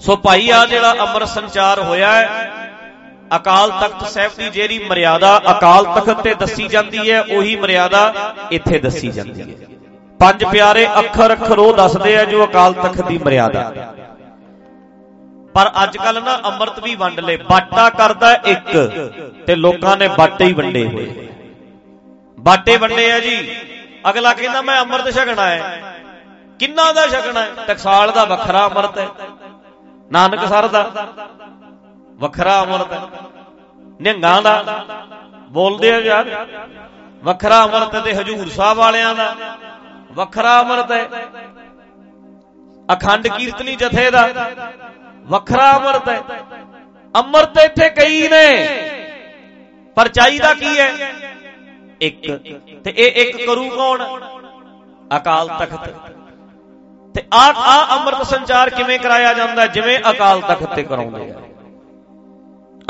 ਸੋ ਭਾਈ ਆ ਜਿਹੜਾ ਅਮਰ ਸੰਚਾਰ ਹੋਇਆ ਹੈ, ਅਕਾਲ ਤਖਤ ਸਾਹਿਬ ਦੀ ਜਿਹੜੀ ਮਰਿਆਦਾ ਅਕਾਲ ਤਖਤ ਤੇ ਦੱਸੀ ਜਾਂਦੀ ਹੈ, ਉਹੀ ਮਰਿਆਦਾ ਇੱਥੇ ਦੱਸੀ ਜਾਂਦੀ ਹੈ। ਪੰਜ ਪਿਆਰੇ ਅੱਖਰ ਅੱਖਰ ਉਹ ਦੱਸਦੇ ਆ ਜੋ ਅਕਾਲ ਤਖਤ ਦੀ ਮਰਿਆਦਾ। ਪਰ ਅੱਜ ਕੱਲ ਨਾ ਅੰਮ੍ਰਿਤ ਵੀ ਵੰਡ ਲੇ ਬਾਟਾ ਕਰਦਾ ਇੱਕ ਤੇ ਲੋਕਾਂ ਨੇ ਬਾਟੇ ਹੀ ਵੰਡੇ ਹੋਏ। ਬਾਟੇ ਵੰਡੇ ਆ ਜੀ। ਅਗਲਾ ਕਹਿੰਦਾ, ਮੈਂ ਅੰਮ੍ਰਿਤ ਛਕਣਾ ਹੈ। ਕਿੰਨਾ ਦਾ ਛਕਣਾ ਹੈ? ਟਕਸਾਲ ਦਾ ਵੱਖਰਾ ਅੰਮ੍ਰਿਤ ਹੈ। ਨਾਨਕ ਸਰ ਦਾ ਵੱਖਰਾ ਅੰਮ੍ਰਿਤ ਹੈ ਨਿਹੰਗਾਂ ਦਾ ਬੋਲਦੇ ਆ ਯਾਰ। ਵੱਖਰਾ ਅੰਮ੍ਰਿਤ ਤੇ ਹਜੂਰ ਸਾਹਿਬ ਵਾਲਿਆਂ ਦਾ। ਵੱਖਰਾ ਅੰਮ੍ਰਿਤ ਹੈ। ਅਖੰਡ ਕੀਰਤਨੀ ਜਥੇ ਦਾ। ਵੱਖਰਾ ਅੰਮ੍ਰਿਤ ਹੈ। ਅੰਮ੍ਰਿਤ ਇੱਥੇ ਕਈ ਨੇ। ਪਰ ਚਾਹੀਦਾ ਕੀ ਹੈ? ਇੱਕ। ਤੇ ਇਹ ਇੱਕ ਕਰੂ ਕੌਣ? ਅਕਾਲ ਤਖਤ। ਤੇ ਆ ਆ ਅੰਮ੍ਰਿਤ ਸੰਚਾਰ ਕਿਵੇਂ ਕਰਾਇਆ ਜਾਂਦਾ? ਜਿਵੇਂ ਅਕਾਲ ਤਖਤ ਤੇ ਕਰਾਉਂਦੇ ਆ।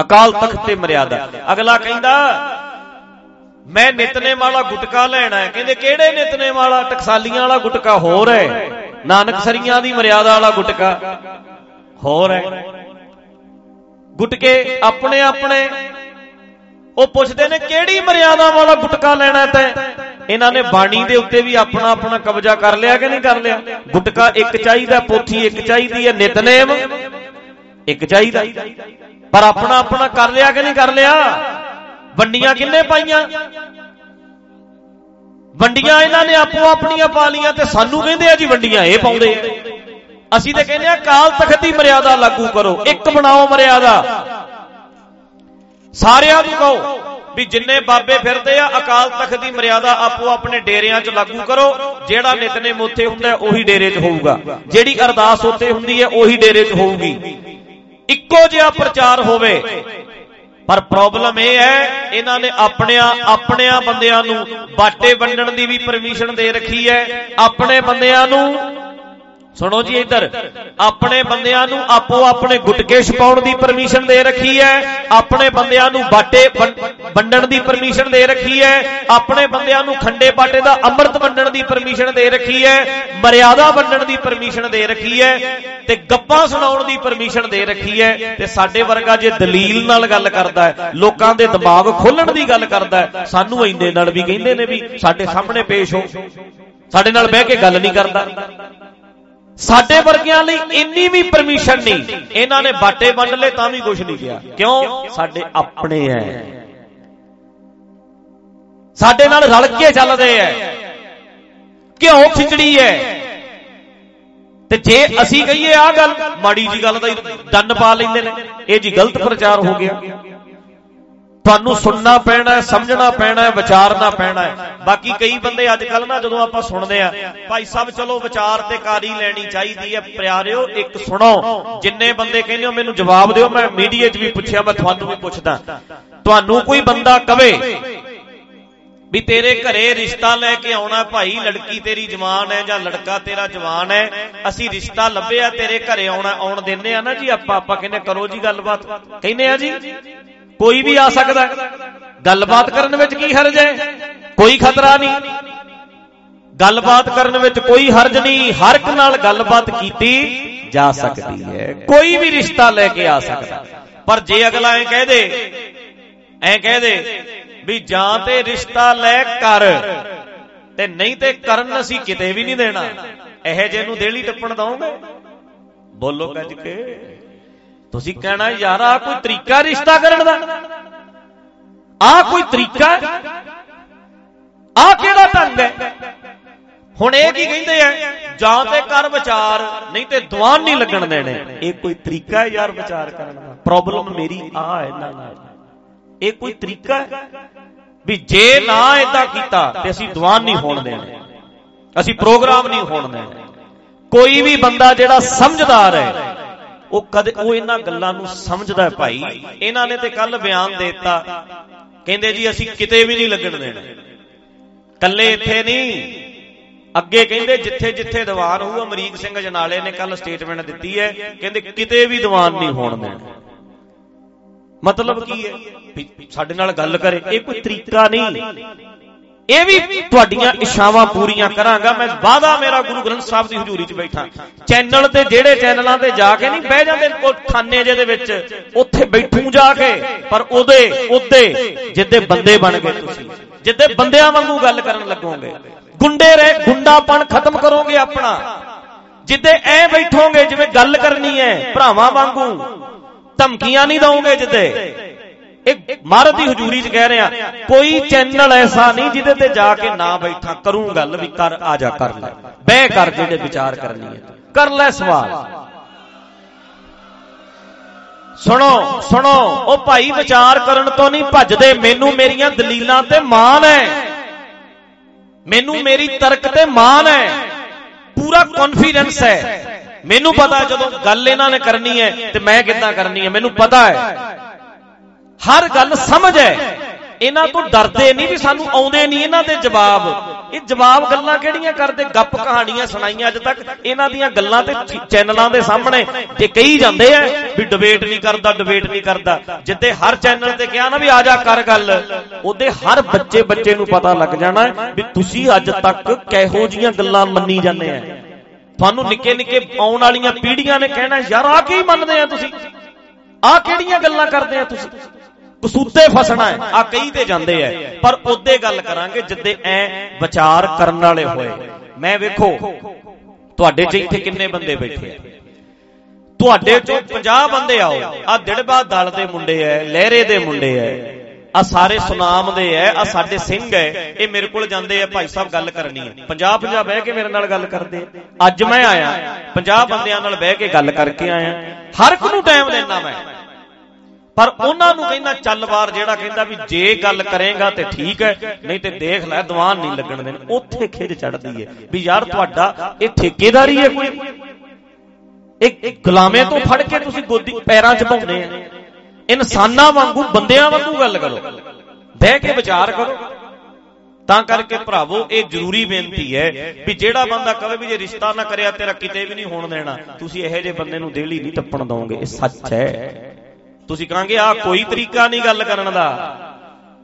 ਅਕਾਲ ਤਖਤ ਤੇ ਮਰਿਆਦਾ। ਅਗਲਾ ਕਹਿੰਦਾ, ਮੈਂ ਨਿਤਨੇ ਵਾਲਾ ਗੁਟਕਾ ਲੈਣਾ ਹੈ ਕਹਿੰਦੇ, ਕਿਹੜੇ ਨਿਤਨੇ ਵਾਲਾ ਟਕਸਾਲੀਆਂ ਵਾਲਾ ਗੁਟਕਾ ਹੋਰ ਹੈ। ਨਾਨਕ ਸਰੀਆਂ ਦੀ ਮਰਿਆਦਾ ਵਾਲਾ ਗੁਟਕਾ ਹੋਰ ਹੈ। ਗੁਟਕੇ ਆਪਣੇ ਆਪਣੇ ਉਹ ਪੁੱਛਦੇ ਨੇ, ਕਿਹੜੀ ਮਰਿਆਦਾ ਵਾਲਾ ਗੁਟਕਾ ਲੈਣਾ ਤੈਂ? ਇਹਨਾਂ ਨੇ ਬਾਣੀ ਦੇ ਉੱਤੇ ਵੀ ਆਪਣਾ ਆਪਣਾ ਕਬਜ਼ਾ ਕਰ ਲਿਆ ਕਿ ਨਹੀਂ ਕਰ ਲਿਆ? ਗੁਟਕਾ ਇੱਕ ਚਾਹੀਦਾ, ਪੋਥੀ ਇੱਕ ਚਾਹੀਦੀ ਹੈ, ਨਿਤਨੇਮ ਇੱਕ ਚਾਹੀਦਾ। ਪਰ ਆਪਣਾ ਆਪਣਾ ਕਰ ਲਿਆ ਕਿ ਨਹੀਂ ਕਰ ਲਿਆ? ਵੰਡੀਆਂ ਕਿੰਨੇ ਪਾਈਆਂ? ਵੰਡੀਆਂ ਇਹਨਾਂ ਨੇ ਆਪੋ ਆਪਣੀਆਂ ਪਾ ਲੀਆਂ ਤੇ ਸਾਨੂੰ ਕਹਿੰਦੇ ਆ ਜੀ ਵੰਡੀਆਂ ਇਹ ਪਾਉਂਦੇ ਆ। ਅਸੀਂ ਤੇ ਕਹਿੰਦੇ ਆ ਕਾਲ ਤਖਤ ਦੀ ਮਰਿਆਦਾ ਲਾਗੂ ਕਰੋ, ਇੱਕ ਬਣਾਓ ਮਰਿਆਦਾ। ਸਾਰਿਆਂ ਨੂੰ ਕਹੋ। ਵੀ ਜਿੰਨੇ ਬਾਬੇ ਫਿਰਦੇ ਆ, ਅਕਾਲ ਤਖਤ ਦੀ ਮਰਿਆਦਾ ਆਪੋ ਆਪਣੇ ਡੇਰਿਆਂ 'ਚ ਲਾਗੂ ਕਰੋ। ਜਿਹੜਾ ਨਿਤਨੇਮ ਉੱਥੇ ਹੁੰਦਾ ਉਹੀ ਡੇਰੇ 'ਚ ਹੋਊਗਾ। ਜਿਹੜੀ ਅਰਦਾਸ ਉੱਥੇ ਹੁੰਦੀ ਹੈ, ਉਹੀ ਡੇਰੇ 'ਚ ਹੋਊਗੀ। ਇੱਕੋ ਜਿਹਾ ਪ੍ਰਚਾਰ ਹੋਵੇ। ਪਰ ਪ੍ਰੋਬਲਮ ਇਹ ਹੈ, ਇਹਨਾਂ ਨੇ ਆਪਣਿਆਂ ਆਪਣਿਆਂ ਬੰਦਿਆਂ ਨੂੰ ਬਾਟੇ ਵੰਡਣ ਦੀ ਵੀ ਪਰਮਿਸ਼ਨ ਦੇ ਰੱਖੀ ਹੈ। ਆਪਣੇ ਬੰਦਿਆਂ ਨੂੰ ਸੁਣੋ ਜੀ ਇੱਧਰ। ਆਪਣੇ ਬੰਦਿਆਂ ਨੂੰ ਆਪੋ ਆਪਣੇ ਗੁਟਕੇ ਛਪਾਉਣ ਦੀ ਪਰਮਿਸ਼ਨ ਦੇ ਰੱਖੀ ਹੈ। ਆਪਣੇ ਬੰਦਿਆਂ ਨੂੰ ਬਾਟੇ ਵੰਡਣ ਦੀ ਪਰਮਿਸ਼ਨ ਦੇ ਰੱਖੀ ਹੈ। ਆਪਣੇ ਬੰਦਿਆਂ ਨੂੰ ਖੰਡੇ ਬਾਟੇ ਦਾ ਅੰਮ੍ਰਿਤ ਵੰਡਣ ਦੀ ਪਰਮਿਸ਼ਨ ਦੇ ਰੱਖੀ ਹੈ। ਮਰਿਆਦਾ ਵੰਡਣ ਦੀ ਪਰਮਿਸ਼ਨ ਦੇ ਰੱਖੀ ਹੈ। ਤੇ ਗੱਪਾਂ ਸੁਣਾਉਣ ਦੀ ਪਰਮਿਸ਼ਨ ਦੇ ਰੱਖੀ ਹੈ। ਤੇ ਸਾਡੇ ਵਰਗਾ ਜੇ ਦਲੀਲ ਨਾਲ ਗੱਲ ਕਰਦਾ ਹੈ ਲੋਕਾਂ ਦੇ ਦਿਮਾਗ ਖੋਲਣ ਦੀ ਗੱਲ ਕਰਦਾ ਹੈ ਸਾਨੂੰ ਇੰਨੇ ਨਾਲ ਵੀ ਕਹਿੰਦੇ ਨੇ ਵੀ ਸਾਡੇ ਸਾਹਮਣੇ ਪੇਸ਼ ਹੋ। ਸਾਡੇ ਨਾਲ ਬਹਿ ਕੇ ਗੱਲ ਨਹੀਂ ਕਰਦਾ। ਸਾਡੇ ਵਰਗਿਆਂ ਲਈ ਇੰਨੀ ਵੀ ਪਰਮਿਸ਼ਨ ਨਹੀਂ। ਇਹਨਾਂ ਨੇ ਬਾਟੇ ਵੰਡ ਲਏ ਤਾਂ ਵੀ ਕੁਝ ਨਹੀਂ ਕਿਹਾ। ਕਿਉਂ? ਸਾਡੇ ਆਪਣੇ ਐ। ਸਾਡੇ ਨਾਲ ਰਲ ਕੇ ਚੱਲਦੇ ਐ। ਕਿਉਂ ਖਿਚੜੀ ਐ। ਤੇ ਜੇ ਅਸੀਂ ਕਹੀਏ ਆ ਗੱਲ, ਮਾੜੀ ਜੀ ਗੱਲ ਦਾ ਦੰਨ ਪਾ ਲੈਂਦੇ ਨੇ। ਇਹ ਜੀ ਗਲਤ ਪ੍ਰਚਾਰ ਹੋ ਗਿਆ। ਤੁਹਾਨੂੰ ਸੁਣਨਾ ਪੈਣਾ ਹੈ, ਸਮਝਣਾ ਪੈਣਾ ਹੈ, ਵਿਚਾਰਨਾ ਪੈਣਾ ਹੈ। ਬਾਕੀ ਕਈ ਬੰਦੇ ਅੱਜ ਕੱਲ ਨਾ ਜਦੋਂ ਆਪਾਂ ਸੁਣਦੇ ਆ, ਭਾਈ ਸਾਹਿਬ ਚਲੋ ਵਿਚਾਰ ਤੇ ਕਾਰੀ ਲੈਣੀ ਚਾਹੀਦੀ ਹੈ। ਪਿਆਰਿਓ, ਇੱਕ ਸੁਣੋ, ਜਿੰਨੇ ਬੰਦੇ ਕਹਿੰਦੇ ਹੋ ਮੈਨੂੰ ਜਵਾਬ ਦਿਓ, ਮੈਂ ਮੀਡੀਆ 'ਚ ਵੀ ਪੁੱਛਿਆ, ਮੈਂ ਤੁਹਾਨੂੰ ਵੀ ਪੁੱਛਦਾ। ਤੁਹਾਨੂੰ ਕੋਈ ਬੰਦਾ ਕਵੇ ਵੀ ਤੇਰੇ ਘਰੇ ਰਿਸ਼ਤਾ ਲੈ ਕੇ ਆਉਣਾ ਭਾਈ, ਲੜਕੀ ਤੇਰੀ ਜਵਾਨ ਹੈ ਜਾਂ ਲੜਕਾ ਤੇਰਾ ਜਵਾਨ ਹੈ, ਅਸੀਂ ਰਿਸ਼ਤਾ ਲੱਭਿਆ, ਤੇਰੇ ਘਰੇ ਆਉਣਾ, ਆਉਣ ਦਿੰਨੇ ਆ ਨਾ ਜੀ ਆਪਾਂ ਆਪਾਂ ਕਹਿੰਦੇ ਕਰੋ ਜੀ ਗੱਲਬਾਤ। ਕਹਿੰਦੇ ਆ ਜੀ ਕੋਈ ਵੀ ਆ ਸਕਦਾ ਗੱਲਬਾਤ ਕਰਨ ਵਿੱਚ ਕੀ ਹਰਜ ਹੈ? ਕੋਈ ਖਤਰਾ ਨਹੀਂ। ਗੱਲਬਾਤ ਕਰਨ ਵਿੱਚ ਕੋਈ ਹਰਜ ਨਹੀਂ। ਹਰ ਇੱਕ ਨਾਲ ਗੱਲਬਾਤ ਕੀਤੀ ਜਾ ਸਕਦੀ ਹੈ। ਕੋਈ ਵੀ ਰਿਸ਼ਤਾ ਲੈ ਕੇ ਆ ਸਕਦਾ ਪਰ ਜੇ ਅਗਲਾ ਐ ਕਹਿ ਦੇ, ਐ ਕਹਿ ਦੇ ਵੀ ਜਾਂ ਤੇ ਰਿਸ਼ਤਾ ਲੈ ਕਰ ਤੇ ਨਹੀਂ ਤੇ ਕਰਨ ਅਸੀਂ ਕਿਤੇ ਵੀ ਨਹੀਂ ਦੇਣਾ। ਇਹ ਜੇ ਨੂੰ ਦੇਲੀ ਟੱਪਣ ਦਵੋਗੇ? ਬੋਲੋ ਗੱਜ ਕੇ। ਤੁਸੀਂ ਕਹਿਣਾ, ਯਾਰ ਆ ਕੋਈ ਤਰੀਕਾ ਰਿਸ਼ਤਾ ਕਰਨ ਦਾ? ਆ ਕੋਈ ਤਰੀਕਾ? ਆ ਕਿਹੜਾ ਢੰਗ ਹੈ? ਹੁਣ ਇਹ ਕੀ ਕਹਿੰਦੇ ਆ? ਜਾਂ ਤੇ ਕਰ ਵਿਚਾਰ, ਨਹੀਂ ਤੇ ਦੀਵਾਨ ਨਹੀਂ ਲੱਗਣ ਦੇਣੇ। ਇਹ ਕੋਈ ਤਰੀਕਾ ਹੈ ਯਾਰ ਵਿਚਾਰ ਕਰਨ ਦਾ? ਪ੍ਰੋਬਲਮ ਮੇਰੀ ਆ ਹੈ ਇਹਨਾਂ ਨਾਲ ਇਹ ਕੋਈ ਤਰੀਕਾ ਹੈ? ਵੀ ਜੇ ਨਾ ਇਦਾਂ ਕੀਤਾ, ਤੇ ਅਸੀਂ ਦੀਵਾਨ ਨਹੀਂ ਹੋਣ ਦੇਣੇ। ਅਸੀਂ ਪ੍ਰੋਗਰਾਮ ਨਹੀਂ ਹੋਣ ਦੇਣੇ। ਕੋਈ ਵੀ ਬੰਦਾ ਜਿਹੜਾ ਸਮਝਦਾਰ ਹੈ ਉਹ ਕਦੇ ਉਹ ਇਹਨਾਂ ਗੱਲਾਂ ਨੂੰ ਸਮਝਦਾ ਹੈ ਭਾਈ? ਇਹਨਾਂ ਨੇ ਤੇ ਕੱਲ ਬਿਆਨ ਦਿੱਤਾ। ਕਹਿੰਦੇ ਜੀ, ਅਸੀਂ ਕਿਤੇ ਵੀ ਨਹੀਂ ਲੱਗਣ ਦੇਣਾ। ਕੱਲੇ ਇੱਥੇ ਨਹੀਂ। ਅੱਗੇ ਕਹਿੰਦੇ, ਜਿੱਥੇ ਜਿੱਥੇ ਦੀਵਾਨ ਹੋਊ, ਅਮਰੀਕ ਸਿੰਘ ਜਨਾਲੇ ਨੇ ਕੱਲ ਸਟੇਟਮੈਂਟ ਦਿੱਤੀ ਹੈ। ਕਹਿੰਦੇ, ਕਿਤੇ ਵੀ ਦੀਵਾਨ ਨਹੀਂ ਹੋਣ ਦੇਣਾ। ਮਤਲਬ ਕੀ ਹੈ? ਸਾਡੇ ਨਾਲ ਗੱਲ ਕਰੇ। ਇਹ ਕੋਈ ਤਰੀਕਾ ਨਹੀਂ। ਇਹ ਵੀ ਤੁਹਾਡੀਆਂ ਇਸ਼ਾਵਾਂ ਪੂਰੀਆਂ ਕਰਾਂਗਾ। ਮੈਂ ਵਾਦਾ ਮੇਰਾ ਗੁਰੂ ਗ੍ਰੰਥ ਸਾਹਿਬ ਦੀ ਹਜ਼ੂਰੀ 'ਚ ਬੈਠਾ। ਚੈਨਲ ਤੇ ਜਿਹੜੇ ਚੈਨਲਾਂ ਤੇ ਜਾ ਕੇ ਨਹੀਂ ਬਹਿ ਜਾਂਦੇ, ਉਹ ਖਾਨੇ ਜੇ ਦੇ ਵਿੱਚ, ਉੱਥੇ ਬੈਠੂ ਜਾ ਕੇ, ਪਰ ਉਹਦੇ ਉਹਦੇ ਜਿੱਦੇ ਬੰਦੇ ਬਣ ਗਏ ਤੁਸੀਂ, ਜਿੱਦੇ ਬੰਦਿਆਂ ਵਾਂਗੂ ਗੱਲ ਕਰਨ ਲੱਗੋਗੇ। ਗੁੰਡੇ ਰਹਿ, ਗੁੰਡਾਪਣ ਖਤਮ ਕਰੋਗੇ ਆਪਣਾ। ਜਿੱਦੇ ਐ ਬੈਠੋਗੇ ਜਿਵੇਂ ਗੱਲ ਕਰਨੀ ਹੈ ਭਰਾਵਾਂ ਵਾਂਗੂ, ਧਮਕੀਆਂ ਨਹੀਂ ਦਵੋਗੇ ਜਿੱਦੇ। ਇਹ ਮਹਾਰਾਜ ਦੀ ਹਜ਼ੂਰੀ 'ਚ ਕਹਿ ਰਿਹਾ, ਕੋਈ ਚੈਨਲ ਐਸਾ ਨਹੀਂ ਜਿਹਦੇ ਤੇ ਜਾ ਕੇ ਨਾ ਬੈਠਾ, ਕਰੂੰ ਗੱਲ ਵੀ ਕਰ, ਆ ਜਾ ਕਰ ਲੈ। ਬਹਿ ਕਰ ਜਿਹੜੇ ਵਿਚਾਰ ਕਰਨੀ ਹੈ। ਕਰ ਲੈ ਸਵਾਲ। ਸੁਣੋ ਸੁਣੋ, ਉਹ ਭਾਈ ਵਿਚਾਰ ਕਰਨ ਤੋਂ ਨਹੀਂ ਭੱਜਦੇ, ਮੈਨੂੰ ਮੇਰੀਆਂ ਦਲੀਲਾਂ ਤੇ ਮਾਣ ਹੈ। ਮੈਨੂੰ ਮੇਰੀ ਤਰਕ ਤੇ ਮਾਣ ਹੈ। ਪੂਰਾ ਕੌਨਫੀਡੈਂਸ ਹੈ। ਮੈਨੂੰ ਪਤਾ ਜਦੋਂ ਗੱਲ ਇਹਨਾਂ ਨੇ ਕਰਨੀ ਹੈ ਤੇ ਮੈਂ ਕਿੱਦਾਂ ਕਰਨੀ ਹੈ, ਮੈਨੂੰ ਪਤਾ ਹੈ। ਹਰ ਗੱਲ ਸਮਝ ਹੈ। ਇਹਨਾਂ ਤੋਂ ਡਰਦੇ ਨਹੀਂ ਵੀ ਸਾਨੂੰ ਆਉਂਦੇ ਨਹੀਂ, ਇਹਨਾਂ ਦੇ ਜਵਾਬ। ਇਹ ਜਵਾਬ ਗੱਲਾਂ ਕਿਹੜੀਆਂ ਕਰਦੇ? ਗੱਪ ਕਹਾਣੀਆਂ ਸੁਣਾਈਆਂ ਅੱਜ ਤੱਕ। ਇਹਨਾਂ ਦੀਆਂ ਗੱਲਾਂ ਤੇ ਚੈਨਲਾਂ ਦੇ ਸਾਹਮਣੇ ਤੇ ਕਹੀ ਜਾਂਦੇ ਆ ਵੀ ਡਿਬੇਟ ਨਹੀਂ ਕਰਦਾ ਡਿਬੇਟ ਨਹੀਂ ਕਰਦਾ। ਜਿੱਦੇ ਹਰ ਚੈਨਲ ਤੇ ਕਿਹਾ ਨਾ ਵੀ ਆ ਜਾ ਕਰ ਗੱਲ, ਉਹਦੇ ਹਰ ਬੱਚੇ ਬੱਚੇ ਨੂੰ ਪਤਾ ਲੱਗ ਜਾਣਾ ਵੀ ਤੁਸੀਂ ਅੱਜ ਤੱਕ ਕਿਹੋ ਜੀਆਂ ਗੱਲਾਂ ਮੰਨੀ ਜਾਂਦੇ ਆ। ਤੁਹਾਨੂੰ ਨਿੱਕੇ ਨਿੱਕੇ ਆਉਣ ਵਾਲੀਆਂ ਪੀੜ੍ਹੀਆਂ ਨੇ ਕਹਿਣਾ, ਯਾਰ ਆ ਕੀ ਮੰਨਦੇ ਆ ਤੁਸੀਂ? ਆ ਕਿਹੜੀਆਂ ਗੱਲਾਂ ਕਰਦੇ ਆ ਤੁਸੀਂ? ਕਸੂਤੇ ਫਸਣਾ ਹੈ। ਆ ਕਈ ਤੇ ਜਾਂਦੇ ਐ। ਪਰ ਉਹਦੇ ਗੱਲ ਕਰਾਂਗੇ ਜਿੱਦੇ ਐ ਵਿਚਾਰ ਕਰਨ ਵਾਲੇ ਹੋਏ। ਮੈਂ ਵੇਖੋ, ਤੁਹਾਡੇ ਚ ਇੱਥੇ ਕਿੰਨੇ ਬੰਦੇ ਬੈਠੇ ਆ ਤੁਹਾਡੇ ਚੋਂ 50 ਬੰਦੇ ਆਓ। ਆ ਦਿੜਬਾ ਦਲ ਦੇ ਮੁੰਡੇ ਐ, ਲਹਿਰੇ ਦੇ ਮੁੰਡੇ ਐ। ਆ ਸਾਰੇ ਸੁਨਾਮ ਦੇ ਐ ਆ ਸਾਡੇ ਸਿੰਘ ਐ। ਇਹ ਮੇਰੇ ਕੋਲ ਜਾਂਦੇ ਐ, ਭਾਈ ਸਾਹਿਬ ਗੱਲ ਕਰਨੀ ਹੈ 50 50 ਬਹਿ ਕੇ ਮੇਰੇ ਨਾਲ ਗੱਲ ਕਰਦੇ ਅੱਜ ਮੈਂ ਆਇਆ 50 ਬੰਦਿਆਂ ਨਾਲ ਬਹਿ ਕੇ ਗੱਲ ਕਰਕੇ ਆਇਆ। ਹਰ ਇੱਕ ਨੂੰ ਟਾਈਮ ਦੇਣਾ ਮੈਂ। ਪਰ ਉਹਨਾਂ ਨੂੰ ਕਹਿੰਦਾ ਚੱਲ ਬਾਰ ਜਿਹੜਾ ਕਹਿੰਦਾ ਵੀ ਜੇ ਗੱਲ ਕਰੇਗਾ ਤੇ ਠੀਕ ਹੈ। ਨਹੀਂ ਤੇ ਦੇਖ ਲੈ ਦੀਵਾਨ ਨਹੀਂ ਲੱਗਣ ਦੇਣ। ਉੱਥੇ ਖਿੱਚ ਚੜਦੀ ਹੈ। ਵੀ ਯਾਰ ਤੁਹਾਡਾ ਇਹ ਠੇਕੇਦਾਰੀ ਹੈ ਕੋਈ? ਇੱਕ ਗੁਲਾਮੇ ਤੋਂ ਫੜ ਕੇ ਤੁਸੀਂ ਗੋਦੀ ਪੈਰਾਂ 'ਚ ਪਾਉਂਦੇ ਆ। ਇਨਸਾਨਾਂ ਵਾਂਗੂ ਬੰਦਿਆਂ ਵਾਂਗੂ ਗੱਲ ਕਰੋ। ਬਹਿ ਕੇ ਵਿਚਾਰ ਕਰੋ। ਤਾਂ ਕਰਕੇ ਭਰਾਵੋ ਇਹ ਜ਼ਰੂਰੀ ਬੇਨਤੀ ਹੈ ਵੀ ਜਿਹੜਾ ਬੰਦਾ ਕਹੇ ਵੀ ਜੇ ਰਿਸ਼ਤਾ ਨਾ ਕਰਿਆ ਤੇਰਾ ਕਿਤੇ ਵੀ ਨਹੀਂ ਹੋਣ ਦੇਣਾ ਤੁਸੀਂ ਇਹੋ ਜਿਹੇ ਬੰਦੇ ਨੂੰ ਦੇਲੀ ਨਹੀਂ ਟੱਪਣ ਦੋਗੇ ਇਹ ਸੱਚ ਹੈ। ਤੁਸੀਂ ਕਹਾਂਗੇ ਆ ਕੋਈ ਤਰੀਕਾ ਨਹੀਂ ਗੱਲ ਕਰਨ ਦਾ।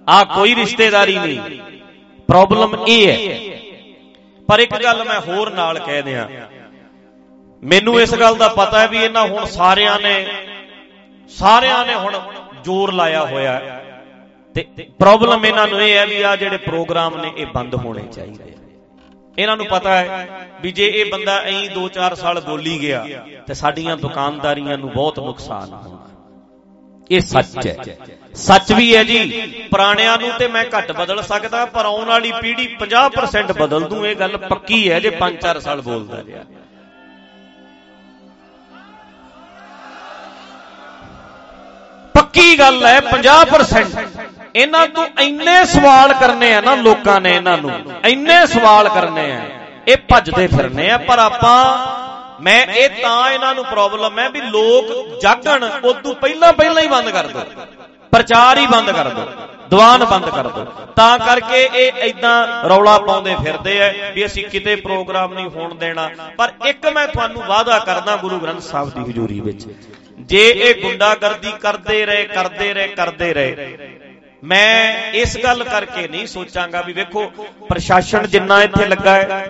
ਆ ਕੋਈ ਰਿਸ਼ਤੇਦਾਰੀ ਨਹੀਂ। ਪ੍ਰੋਬਲਮ ਇਹ ਹੈ। ਪਰ ਇੱਕ ਗੱਲ ਮੈਂ ਹੋਰ ਨਾਲ ਕਹਿ ਦਿਆਂ। ਮੈਨੂੰ ਇਸ ਗੱਲ ਦਾ ਪਤਾ ਹੈ ਵੀ ਇਹਨਾਂ ਹੁਣ ਸਾਰਿਆਂ ਨੇ ਸਾਰਿਆਂ ਨੇ ਹੁਣ ਜ਼ੋਰ ਲਾਇਆ ਹੋਇਆ ਤੇ ਪ੍ਰੋਬਲਮ ਇਹਨਾਂ ਨੂੰ ਇਹ ਹੈ ਵੀ ਆ ਜਿਹੜੇ ਪ੍ਰੋਗਰਾਮ ਨੇ, ਇਹ ਬੰਦ ਹੋਣੇ ਚਾਹੀਦੇ ਇਹਨਾਂ ਨੂੰ ਪਤਾ ਹੈ ਵੀ ਜੇ ਇਹ ਬੰਦਾ ਐਂ 2-4 ਸਾਲ ਬੋਲੀ ਗਿਆ, ਤੇ ਸਾਡੀਆਂ ਦੁਕਾਨਦਾਰੀਆਂ ਨੂੰ ਬਹੁਤ ਨੁਕਸਾਨ ਹੋਣਾ ਇਹ ਸੱਚ ਹੈ। ਸੱਚ ਵੀ ਹੈ ਜੀ। ਪੁਰਾਣਿਆਂ ਨੂੰ ਤੇ ਮੈਂ ਘੱਟ ਬਦਲ ਸਕਦਾ, ਪਰ ਆਉਣ ਵਾਲੀ ਪੀੜ੍ਹੀ 50% ਬਦਲ ਦੂੰ, ਇਹ ਗੱਲ ਪੱਕੀ ਹੈ ਜੇ 5-4 ਸਾਲ ਬੋਲਦਾ ਰਿਹਾ। ਪੱਕੀ ਗੱਲ ਹੈ 50% ਇਹਨਾਂ ਤੋਂ ਇੰਨੇ ਸਵਾਲ ਕਰਨੇ ਆ ਨਾ ਲੋਕਾਂ ਨੇ ਇਹਨਾਂ ਨੂੰ। ਇੰਨੇ ਸਵਾਲ ਕਰਨੇ ਆ। ਇਹ ਭੱਜਦੇ ਫਿਰਨੇ ਆ, ਪਰ ਆਪਾਂ ਮੈਂ ਇਹ ਤਾਂ ਇਹਨਾਂ ਨੂੰ ਪ੍ਰੋਬਲਮ ਹੈ ਵੀ ਲੋਕ ਜਾਗਣ, ਉਦੋਂ ਪਹਿਲਾਂ ਪਹਿਲਾਂ ਹੀ ਬੰਦ ਕਰ ਦੋ। ਪ੍ਰਚਾਰ ਹੀ ਬੰਦ ਕਰ ਦੋ, ਦੀਵਾਨ ਬੰਦ ਕਰ ਦੋ। ਤਾਂ ਕਰਕੇ ਇਹ ਐਦਾਂ ਰੌਲਾ ਪਾਉਂਦੇ ਫਿਰਦੇ ਐ ਵੀ ਅਸੀਂ ਕਿਤੇ ਪ੍ਰੋਗਰਾਮ ਨਹੀਂ ਹੋਣ ਦੇਣਾ। ਪਰ ਇੱਕ ਮੈਂ ਤੁਹਾਨੂੰ ਵਾਅਦਾ ਕਰਦਾ ਗੁਰੂ ਗ੍ਰੰਥ ਸਾਹਿਬ ਦੀ ਹਜ਼ੂਰੀ ਵਿੱਚ, ਜੇ ਇਹ ਗੁੰਡਾਗਰਦੀ ਕਰਦੇ ਰਹੇ ਕਰਦੇ ਰਹੇ ਕਰਦੇ ਰਹੇ, ਮੈਂ ਇਸ ਗੱਲ ਕਰਕੇ ਨਹੀਂ ਸੋਚਾਂਗਾ ਵੀ ਵੇਖੋ, ਪ੍ਰਸ਼ਾਸਨ ਜਿੰਨਾ ਇੱਥੇ ਲੱਗਾ ਹੈ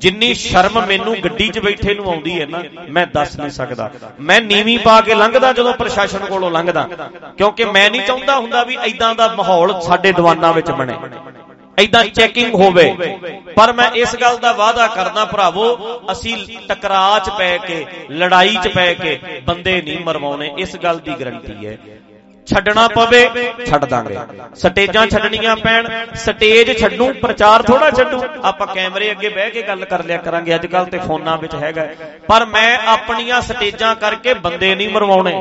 ਜਿੰਨੀ ਸ਼ਰਮ ਮੈਨੂੰ ਗੱਡੀ 'ਚ ਬੈਠੇ ਨੂੰ ਆਉਂਦੀ ਹੈ ਨਾ ਮੈਂ ਦੱਸ ਨਹੀਂ ਸਕਦਾ। ਮੈਂ ਨੀਵੀਂ ਪਾ ਕੇ ਲੰਘਦਾ ਜਦੋਂ ਪ੍ਰਸ਼ਾਸਨ ਕੋਲੋਂ ਲੰਘਦਾ। ਕਿਉਂਕਿ ਮੈਂ ਨਹੀਂ ਚਾਹੁੰਦਾ ਹੁੰਦਾ ਵੀ ਐਦਾਂ ਦਾ ਮਾਹੌਲ ਸਾਡੇ ਦੀਵਾਨਾਂ ਵਿੱਚ ਬਣੇ। ਐਦਾਂ ਚੈਕਿੰਗ ਹੋਵੇ। ਪਰ ਮੈਂ ਇਸ ਗੱਲ ਦਾ ਵਾਅਦਾ ਕਰਦਾ ਭਰਾਵੋ ਅਸੀਂ ਟਕਰਾਅ 'ਚ ਪੈ ਕੇ ਲੜਾਈ 'ਚ ਪੈ ਕੇ ਬੰਦੇ ਨਹੀਂ ਮਰਵਾਉਣੇ। ਇਸ ਗੱਲ ਦੀ ਗਰੰਟੀ ਹੈ। ਛੱਡਣਾ ਪਵੇ, ਛੱਡ ਦਾਂਗੇ। ਸਟੇਜਾਂ ਛੱਡਣੀਆਂ ਪੈਣ, ਸਟੇਜ ਛੱਡੂ, ਪ੍ਰਚਾਰ ਥੋੜਾ ਛੱਡੂ। ਆਪਾਂ ਕੈਮਰੇ ਅੱਗੇ ਬਹਿ ਕੇ ਗੱਲ ਕਰ ਲਿਆ ਕਰਾਂਗੇ ਅੱਜ ਕੱਲ ਤੇ ਫੋਨਾਂ ਵਿੱਚ ਹੈਗਾ ਪਰ ਮੈਂ ਆਪਣੀਆਂ ਸਟੇਜਾਂ ਕਰਕੇ ਬੰਦੇ ਨਹੀਂ ਮਰਵਾਉਣੇ।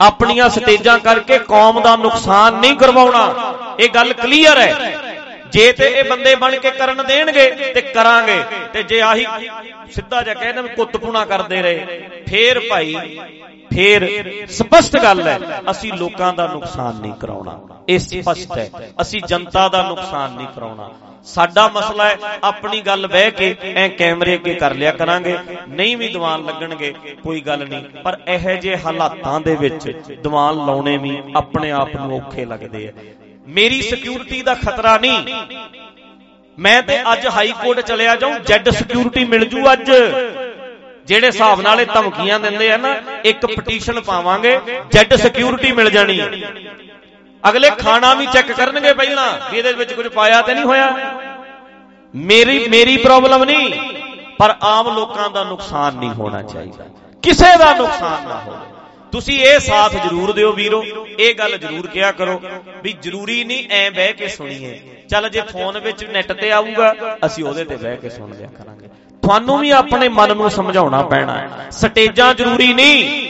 ਆਪਣੀਆਂ ਸਟੇਜਾਂ ਕਰਕੇ ਕੌਮ ਦਾ ਨੁਕਸਾਨ ਨਹੀਂ ਕਰਵਾਉਣਾ। ਇਹ ਗੱਲ ਕਲੀਅਰ ਹੈ। ਜੇ ਤੇ ਇਹ ਬੰਦੇ ਬਣ ਕੇ ਕਰਨ ਦੇਣਗੇ ਤੇ ਕਰਾਂਗੇ। ਤੇ ਜੇ ਆਹੀ ਸਿੱਧਾ ਜਿਹਾ ਕਹਿੰਦੇ ਕੁੱਤਪੁਣਾ ਕਰਦੇ ਰਹੇ, ਫੇਰ ਭਾਈ, ਫੇਰ ਸਪਸ਼ਟ ਗੱਲ ਹੈ, ਅਸੀਂ ਲੋਕਾਂ ਦਾ ਨੁਕਸਾਨ ਨਹੀਂ ਕਰਾਉਣਾ। ਇਹ ਸਪਸ਼ਟ ਹੈ, ਅਸੀਂ ਜਨਤਾ ਦਾ ਨੁਕਸਾਨ ਨਹੀਂ ਕਰਾਉਣਾ। ਸਾਡਾ ਮਸਲਾ ਹੈ, ਆਪਣੀ ਗੱਲ ਬਹਿ ਕੇ ਐ ਕੈਮਰੇ ਅੱਗੇ ਕਰ ਲਿਆ ਕਰਾਂਗੇ, ਨਹੀਂ ਵੀ ਦੀਵਾਨ ਲੱਗਣਗੇ, ਕੋਈ ਗੱਲ ਨਹੀਂ। ਪਰ ਇਹੋ ਜਿਹੇ ਹਾਲਾਤਾਂ ਦੇ ਵਿੱਚ ਦੀਵਾਨ ਲਾਉਣੇ ਵੀ ਆਪਣੇ ਆਪ ਨੂੰ ਔਖੇ ਲੱਗਦੇ ਆ। ਮੇਰੀ ਸਿਕਿਉਰਿਟੀ ਦਾ ਖਤਰਾ ਨਹੀਂ। ਮੈਂ ਤੇ ਅੱਜ ਹਾਈ ਕੋਰਟ ਚਲਿਆ ਜਾਉਂ ਜੈਡ ਸਿਕਿਉਰਿਟੀ ਮਿਲ ਜੂ ਅੱਜ। ਜਿਹੜੇ ਹਿਸਾਬ ਨਾਲ ਇਹ ਧਮਕੀਆਂ ਦਿੰਦੇ ਆ ਨਾ ਇੱਕ ਪਟੀਸ਼ਨ ਪਾਵਾਂਗੇ ਜੈਡ ਸਿਕਿਉਰਿਟੀ ਮਿਲ ਜਾਣੀ। ਅਗਲੇ ਖਾਣਾ ਵੀ ਚੈੱਕ ਕਰਨਗੇ ਪਹਿਲਾਂ ਵੀ ਇਹਦੇ ਵਿੱਚ ਕੁਝ ਪਾਇਆ ਤੇ ਨਹੀਂ ਹੋਇਆ। ਮੇਰੀ ਮੇਰੀ ਪ੍ਰੋਬਲਮ ਨਹੀਂ ਪਰ ਆਮ ਲੋਕਾਂ ਦਾ ਨੁਕਸਾਨ ਨਹੀਂ ਹੋਣਾ ਚਾਹੀਦਾ। ਕਿਸੇ ਦਾ ਨੁਕਸਾਨ ਨਾ ਹੋਵੇ। ਤੁਸੀਂ ਇਹ ਸਾਥ ਜ਼ਰੂਰ ਦਿਓ ਵੀਰੋ, ਇਹ ਗੱਲ ਜ਼ਰੂਰ ਕਿਹਾ ਕਰੋ ਵੀ ਜ਼ਰੂਰੀ ਨਹੀਂ ਐ ਬਹਿ ਕੇ ਸੁਣੀਏ। ਚੱਲ ਜੇ ਫੋਨ ਵਿੱਚ ਨੈਟ ਤੇ ਆਊਗਾ, ਅਸੀਂ ਉਹਦੇ ਤੇ ਬਹਿ ਕੇ ਸੁਣ ਲਿਆ ਕਰਾਂਗੇ। ਤੁਹਾਨੂੰ ਵੀ ਆਪਣੇ ਮਨ ਨੂੰ ਸਮਝਾਉਣਾ ਪੈਣਾ ਹੈ। ਸਟੇਜਾਂ ਜ਼ਰੂਰੀ ਨਹੀਂ।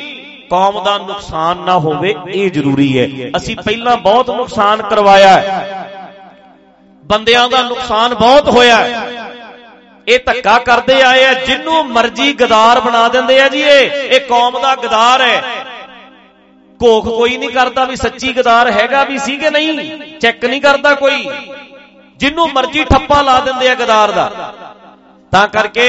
ਕੌਮ ਦਾ ਨੁਕਸਾਨ ਨਾ ਹੋਵੇ, ਇਹ ਜ਼ਰੂਰੀ ਹੈ। ਅਸੀਂ ਪਹਿਲਾਂ ਬਹੁਤ ਨੁਕਸਾਨ ਕਰਵਾਇਆ ਹੈ। ਬੰਦਿਆਂ ਦਾ ਨੁਕਸਾਨ ਬਹੁਤ ਹੋਇਆ ਹੈ। ਇਹ ਧੱਕਾ ਕਰਦੇ ਆਏ ਆ, ਜਿੰਨੂੰ ਮਰਜ਼ੀ ਗਦਾਰ ਬਣਾ ਦਿੰਦੇ ਆ ਜੀ ਇਹ। ਇਹ ਕੌਮ ਦਾ ਗਦਾਰ ਹੈ। ਕੋਖ ਕੋਈ ਨਹੀਂ ਕਰਦਾ ਵੀ ਸੱਚੀ ਗਦਾਰ ਹੈਗਾ ਵੀ ਸੀ ਕਿ ਨਹੀਂ? ਚੈੱਕ ਨਹੀਂ ਕਰਦਾ ਕੋਈ। ਜਿੰਨੂੰ ਮਰਜ਼ੀ ਠੱਪਾ ਲਾ ਦਿੰਦੇ ਆ ਗਦਾਰ ਦਾ। ਤਾਂ ਕਰਕੇ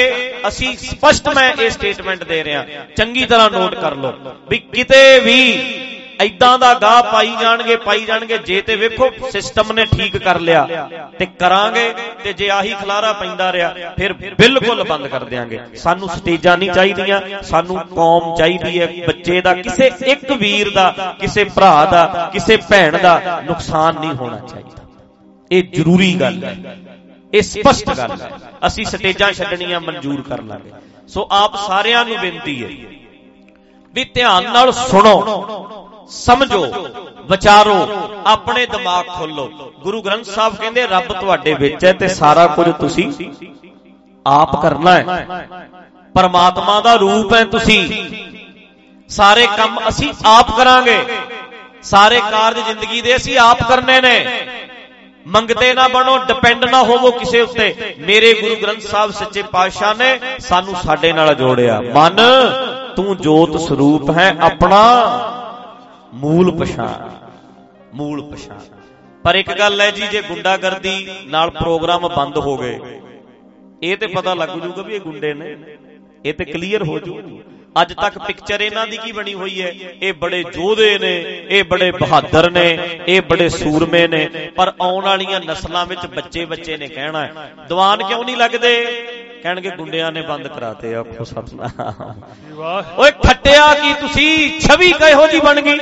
ਅਸੀਂ ਸਪਸ਼ਟ ਮੈਂ ਇਹ ਸਟੇਟਮੈਂਟ ਦੇ ਰਿਹਾ। ਚੰਗੀ ਤਰ੍ਹਾਂ ਨੋਟ ਕਰ ਲਓ ਵੀ ਕਿਤੇ ਵੀ ਐਦਾਂ ਦਾ ਗਾਹ ਪਾਈ ਜਾਣਗੇ ਪਾਈ ਜਾਣਗੇ, ਜੇ ਤੇ ਵੇਖੋ ਸਿਸਟਮ ਨੇ ਠੀਕ ਕਰ ਲਿਆ ਤੇ ਕਰਾਂਗੇ ਤੇ ਜੇ ਆਹੀ ਖਲਾਰਾ ਪੈਂਦਾ ਰਿਹਾ, ਫਿਰ ਬਿਲਕੁਲ ਬੰਦ ਕਰ ਦਿਆਂਗੇ। ਸਾਨੂੰ ਸਟੇਜਾਂ ਨਹੀਂ ਚਾਹੀਦੀਆਂ, ਸਾਨੂੰ ਕੌਮ ਚਾਹੀਦੀ ਹੈ, ਬੱਚੇ ਦਾ, ਕਿਸੇ ਇੱਕ ਵੀਰ ਦਾ, ਕਿਸੇ ਭਰਾ ਦਾ, ਕਿਸੇ ਭੈਣ ਦਾ ਨੁਕਸਾਨ ਨਹੀਂ ਹੋਣਾ ਚਾਹੀਦਾ। ਇਹ ਜ਼ਰੂਰੀ ਗੱਲ ਹੈ, ਇਹ ਸਪਸ਼ਟ ਗੱਲ ਹੈ। ਅਸੀਂ ਸਟੇਜਾਂ ਛੱਡਣੀਆਂ ਮਨਜ਼ੂਰ ਕਰ ਲਾਂਗੇ। ਸੋ ਆਪ ਸਾਰਿਆਂ ਨੂੰ ਬੇਨਤੀ ਹੈ ਵੀ ਧਿਆਨ ਨਾਲ ਸੁਣੋ। ਸਮਝੋ, ਵਿਚਾਰੋ, ਆਪਣੇ ਦਿਮਾਗ ਖੋਲੋ। ਗੁਰੂ ਗ੍ਰੰਥ ਸਾਹਿਬ ਕਹਿੰਦੇ, ਰੱਬ ਤੁਹਾਡੇ ਵਿੱਚ ਹੈ ਤੇ ਸਾਰਾ ਕੁਝ ਤੁਸੀਂ ਆਪ ਕਰਨਾ ਹੈ। ਪਰਮਾਤਮਾ ਦਾ ਰੂਪ ਹੈ ਤੁਸੀਂ। ਸਾਰੇ ਕੰਮ ਅਸੀਂ ਆਪ ਕਰਾਂਗੇ। ਸਾਰੇ ਕਾਰਜ ਜ਼ਿੰਦਗੀ ਦੇ ਅਸੀਂ ਆਪ ਕਰਨੇ ਨੇ। ਮੰਗਤੇ ਨਾ ਬਣੋ ਡਿਪੈਂਡ ਨਾ ਹੋਵੋ ਕਿਸੇ ਉੱਤੇ। ਮੇਰੇ ਗੁਰੂ ਗ੍ਰੰਥ ਸਾਹਿਬ ਸੱਚੇ ਪਾਤਸ਼ਾਹ ਨੇ ਸਾਨੂੰ ਸਾਡੇ ਨਾਲ ਜੋੜਿਆ। ਮਨ, ਤੂੰ ਜੋਤ ਸਰੂਪ ਹੈ ਆਪਣਾ। ਮੂਲ ਪਛਾਣ ਮੂਲ ਪਛਾਣ। ਪਰ ਇੱਕ ਗੱਲ ਹੈ ਜੀ, ਜੇ ਗੁੰਡਾਗਰਦੀ ਨਾਲ ਪ੍ਰੋਗਰਾਮ ਬੰਦ ਹੋ ਗਏ, ਇਹ ਤੇ ਪਤਾ ਲੱਗ ਜੂਗਾ ਵੀ ਇਹ ਗੁੰਡੇ ਨੇ। ਇਹ ਤੇ ਕਲੀਅਰ ਹੋ ਜੂ। ਅੱਜ ਤੱਕ ਪਿਕਚਰ ਇਹਨਾਂ ਦੀ ਕੀ ਬਣੀ ਹੋਈ ਹੈ? ਇਹ ਬੜੇ ਯੋਧੇ ਨੇ, ਇਹ ਬੜੇ ਬਹਾਦਰ ਨੇ, ਇਹ ਬੜੇ ਸੂਰਮੇ ਨੇ। ਪਰ ਆਉਣ ਵਾਲੀਆਂ ਨਸਲਾਂ ਵਿੱਚ ਬੱਚੇ ਬੱਚੇ ਨੇ ਕਹਿਣਾ ਦੀਵਾਨ ਕਿਉਂ ਨਹੀਂ ਲੱਗਦੇ? ਕਹਿਣਗੇ ਗੁੰਡਿਆਂ ਨੇ ਬੰਦ ਕਰਾਤੇ ਆਖੋ ਸਤਨਾਮ ਓਏ ਖੱਟਿਆ ਕੀ ਤੁਸੀਂ? ਛਵੀ ਕਿਹੋ ਜੀ ਬਣ ਗਈ?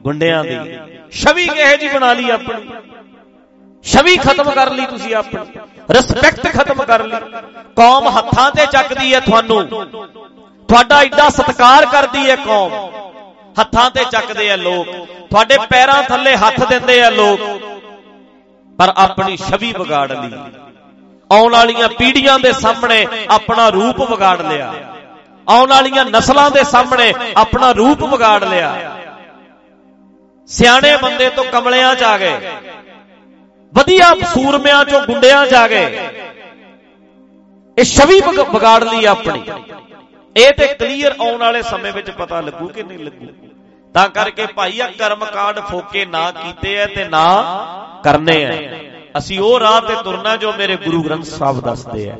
ਗੁੰਡਿਆਂ ਦੀ। ਛਵੀ ਕਿਹੋ ਜੀ ਬਣਾ ਲਈ ਆਪਣੀ? ਛਵੀ ਖਤਮ ਕਰ ਲਈ ਤੁਸੀਂ ਆਪਣੀ। ਰਿਸਪੈਕਟ ਖਤਮ ਕਰ ਲਈ। ਕੌਮ ਹੱਥਾਂ ਤੇ ਚੱਕਦੀ ਹੈ ਤੁਹਾਨੂੰ। ਤੁਹਾਡਾ ਐਡਾ ਸਤਿਕਾਰ ਕਰਦੀ ਹੈ ਕੌਮ। ਹੱਥਾਂ ਤੇ ਚੱਕਦੇ ਆ ਲੋਕ। ਤੁਹਾਡੇ ਪੈਰਾਂ ਥੱਲੇ ਹੱਥ ਦਿੰਦੇ ਆ ਲੋਕ। ਪਰ ਆਪਣੀ ਛਵੀ ਵਿਗਾੜ ਲਈ। ਆਉਣ ਵਾਲੀਆਂ ਪੀੜ੍ਹੀਆਂ ਦੇ ਸਾਹਮਣੇ ਆਪਣਾ ਰੂਪ ਵਿਗਾੜ ਲਿਆ। ਆਉਣ ਵਾਲੀਆਂ ਨਸਲਾਂ ਦੇ ਸਾਹਮਣੇ ਆਪਣਾ ਰੂਪ ਵਿਗਾੜ ਲਿਆ। ਸਿਆਣੇ ਬੰਦੇ ਤੋਂ ਕਮਲਿਆਂ ਚ ਆ ਗਏ। ਵਧੀਆ ਸੂਰਮਿਆਂ ਚੋਂ ਗੁੰਡਿਆਂ ਚ ਆ ਗਏ। ਇਹ ਛਵੀ ਵਿਗਾੜ ਲਈ ਆਪਣੀ। ਇਹ ਤੇ ਕਲੀਅਰ ਆਉਣ ਵਾਲੇ ਸਮੇਂ ਵਿੱਚ ਪਤਾ ਲੱਗੂ ਕਿ ਨਹੀਂ ਲੱਗੂ। ਤਾਂ ਕਰਕੇ ਭਾਈ ਆ ਕਰਮ ਕਾਂਡ ਫੋਕੇ ਨਾ ਕੀਤੇ ਐ ਤੇ ਨਾ ਕਰਨੇ ਐ। ਅਸੀਂ ਉਹ ਰਾਹ ਤੇ ਤੁਰਨਾ ਜੋ ਮੇਰੇ ਗੁਰੂ ਗ੍ਰੰਥ ਸਾਹਿਬ ਦੱਸਦੇ ਐ